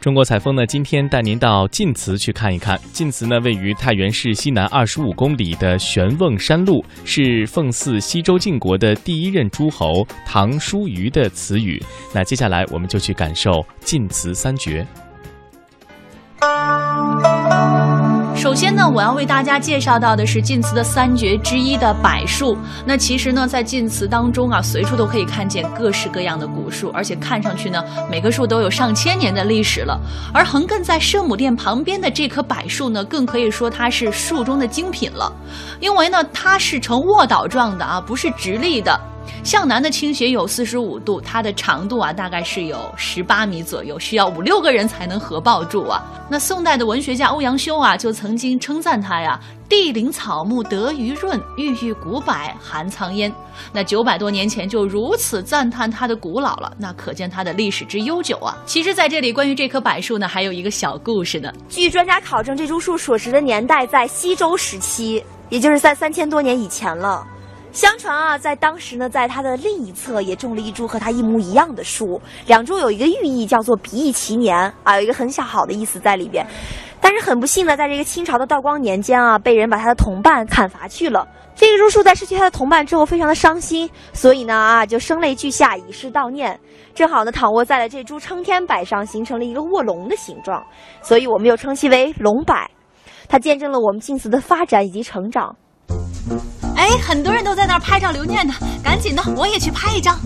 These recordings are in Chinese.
中国采风呢，今天带您到晋祠去看一看。晋祠呢，位于太原市西南二十五公里的玄瓮山麓，是奉祀西周晋国的第一任诸侯唐叔虞的祠宇。那接下来我们就去感受晋祠三绝。首先呢，我要为大家介绍到的是晋祠的三绝之一的柏树。那其实呢，在晋祠当中啊，随处都可以看见各式各样的古树，而且看上去呢，每棵树都有上千年的历史了。而横亘在圣母殿旁边的这棵柏树呢，更可以说它是树中的精品了，因为呢，它是呈卧倒状的啊，不是直立的。向南的倾斜有四十五度，它的长度啊大概是有十八米左右，需要五六个人才能合抱住啊。那宋代的文学家欧阳修啊就曾经称赞它呀：“地灵草木得于润，郁郁古柏含苍烟。”那九百多年前就如此赞叹它的古老了，那可见它的历史之悠久啊。其实，在这里关于这棵柏树呢，还有一个小故事呢。据专家考证，这株树所植的年代在西周时期，也就是在三千多年以前了。相传啊，在当时呢，在它的另一侧也种了一株和它一模一样的树，两株有一个寓意，叫做比翼齐年啊，有一个很小好的意思在里边。但是很不幸呢，在这个清朝的道光年间啊，被人把他的同伴砍伐去了。这株树在失去它的同伴之后，非常的伤心，所以呢啊，就声泪俱下，以示悼念。正好呢，躺卧在了这株撑天柏上，形成了一个卧龙的形状，所以我们又称其为龙柏。它见证了我们晋祠的发展以及成长。哎，很多人都在那儿拍照留念呢，赶紧的，我也去拍一张。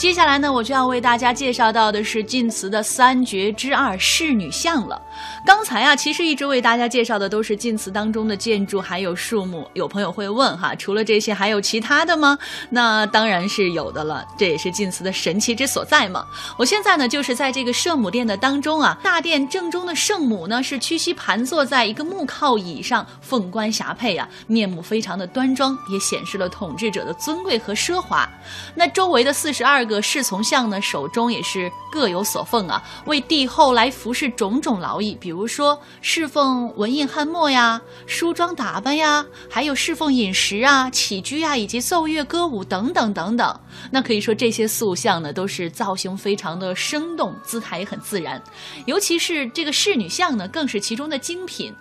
接下来呢，我就要为大家介绍到的是晋祠的三绝之二侍女像了。刚才啊，其实一直为大家介绍的都是晋祠当中的建筑还有树木。有朋友会问哈，除了这些还有其他的吗？那当然是有的了，这也是晋祠的神奇之所在嘛。我现在呢，就是在这个圣母殿的当中啊，大殿正中的圣母呢是屈膝盘坐在一个木靠椅上，凤冠霞帔呀，面目非常的端庄，也显示了统治者的尊贵和奢华。那周围的四十二个侍从像呢，手中也是各有所奉啊，为帝后来服侍种种劳役，比如说侍奉文印翰墨呀、梳妆打扮呀，还有侍奉饮食啊、起居啊，以及奏乐歌舞等等等等。那可以说这些塑像呢，都是造型非常的生动，姿态也很自然。尤其是这个侍女像呢，更是其中的精品。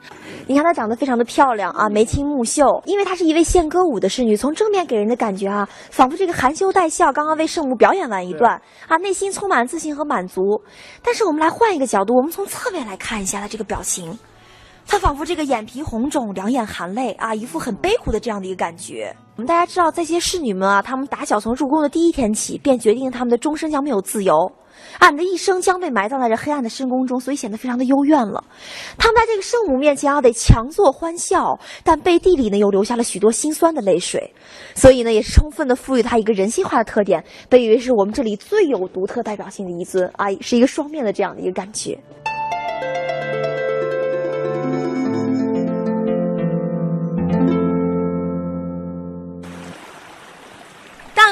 你看她长得非常的漂亮啊，眉清目秀，因为她是一位献歌舞的侍女，从正面给人的感觉啊，仿佛这个含羞带笑，刚刚为圣母表演。念完一段啊，内心充满自信和满足。但是我们来换一个角度，我们从侧面来看一下他这个表情，他仿佛这个眼皮红肿，两眼含泪啊，一副很悲苦的这样的一个感觉。我们大家知道，这些侍女们啊，她们打小从入宫的第一天起，便决定她们的终身将没有自由。俺的一生将被埋葬在这黑暗的深宫中，所以显得非常的幽怨了。他们在这个圣母面前啊，得强作欢笑，但背地里呢，又流下了许多心酸的泪水。所以呢，也是充分的赋予他一个人性化的特点，被誉为是我们这里最有独特代表性的一尊啊，是一个双面的这样的一个感觉。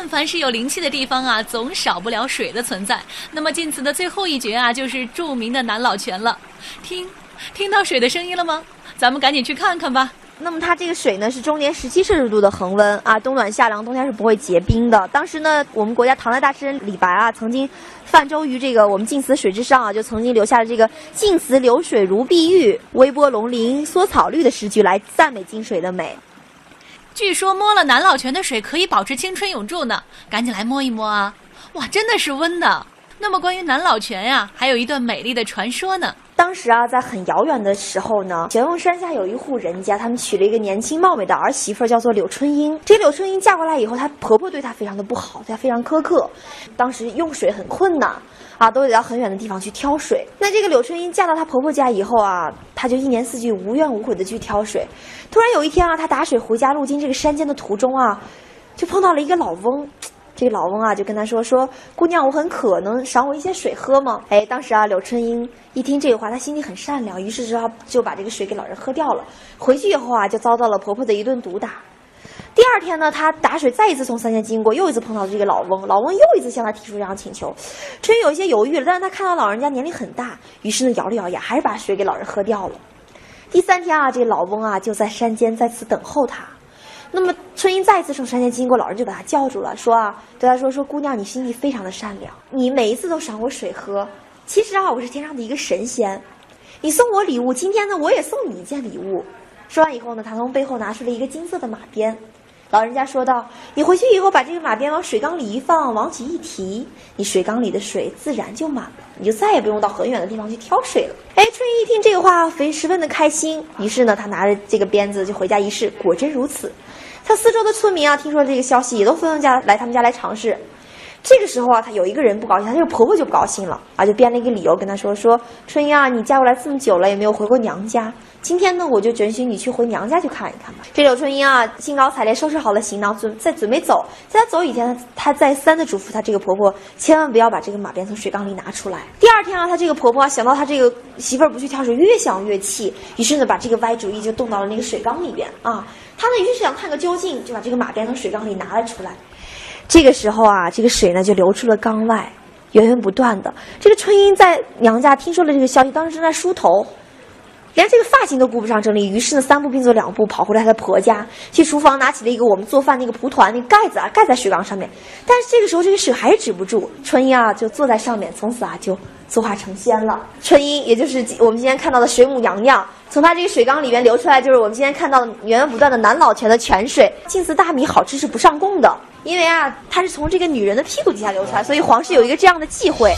凡是有灵气的地方啊，总少不了水的存在。那么晋祠的最后一绝啊，就是著名的南老泉了。听，听到水的声音了吗？咱们赶紧去看看吧。那么它这个水呢，是终年十七摄氏度的恒温啊，冬暖夏凉，冬天是不会结冰的。当时呢，我们国家唐代大诗人李白啊，曾经泛舟于这个我们晋祠水之上啊，就曾经留下了这个“晋祠流水如碧玉，微波龙鳞缩草绿”的诗句来赞美晋水的美。据说摸了南老泉的水可以保持青春永驻呢，赶紧来摸一摸啊！哇，真的是温的。那么关于南老泉呀，还有一段美丽的传说呢。当时啊，在很遥远的时候呢，玄瓮山下有一户人家，他们娶了一个年轻貌美的儿媳妇，叫做柳春英。这柳春英嫁过来以后，她婆婆对她非常的不好，对她非常苛刻。当时用水很困难。啊，都得到很远的地方去挑水。那这个柳春英嫁到她婆婆家以后啊，她就一年四季无怨无悔的去挑水。突然有一天啊，她打水回家，路经这个山间的途中啊，就碰到了一个老翁。这个老翁啊，就跟他说：“说姑娘，我很渴，能赏我一些水喝吗？”哎，当时啊，柳春英一听这个话，她心里很善良，于是就就把这个水给老人喝掉了。回去以后啊，就遭到了婆婆的一顿毒打。第二天呢，她打水再一次从山间经过，又一次碰到这个老翁，老翁又一次向她提出这样请求。春英有一些犹豫了，但是她看到老人家年龄很大，于是呢咬了咬牙，还是把水给老人喝掉了。第三天啊，这个老翁啊就在山间在此等候她。那么春英再一次从山间经过，老人就把她叫住了，说啊，对她说说姑娘，你心地非常的善良，你每一次都赏我水喝。其实啊，我是天上的一个神仙，你送我礼物，今天呢，我也送你一件礼物。说完以后呢，他从背后拿出了一个金色的马鞭。老人家说道：“你回去以后把这个马鞭往水缸里一放，往起一提，你水缸里的水自然就满了，你就再也不用到很远的地方去挑水了。”哎，春英一听这个话，非十分的开心。于是呢，他拿着这个鞭子就回家一试，果真如此。他四周的村民啊，听说这个消息，也都纷纷家来他们家来尝试。这个时候啊，他有一个人不高兴，他这个婆婆就不高兴了啊，就编了一个理由跟他说：“说春英啊，你嫁过来这么久了，也没有回过娘家。今天呢，我就准许你去回娘家去看一看吧。”这柳春英啊，兴高采烈收拾好了行囊，准在准备走。在她走以前，她再三的嘱咐她这个婆婆，千万不要把这个马鞭从水缸里拿出来。第二天啊，她这个婆婆想到她这个媳妇儿不去挑水，越想越气，于是呢，把这个歪主意就动到了那个水缸里边啊。她呢，于是想探个究竟，就把这个马鞭从水缸里拿了出来。这个时候啊，这个水呢就流出了缸外，源源不断的。这个春英在娘家听说了这个消息，当时正在梳头，连这个发型都顾不上整理，于是呢三步并作两步跑回了她的婆家，去厨房拿起了一个我们做饭那个蒲团那盖子啊，盖在水缸上面。但是这个时候这个水还是止不住，春英啊就坐在上面，从此啊就作化成仙了。春英也就是我们今天看到的水母娘娘，从她这个水缸里面流出来，就是我们今天看到的源源不断的南老泉的泉水。晋祠大米好吃是不上供的。因为啊，它是从这个女人的屁股底下流出来，所以皇室有一个这样的忌讳。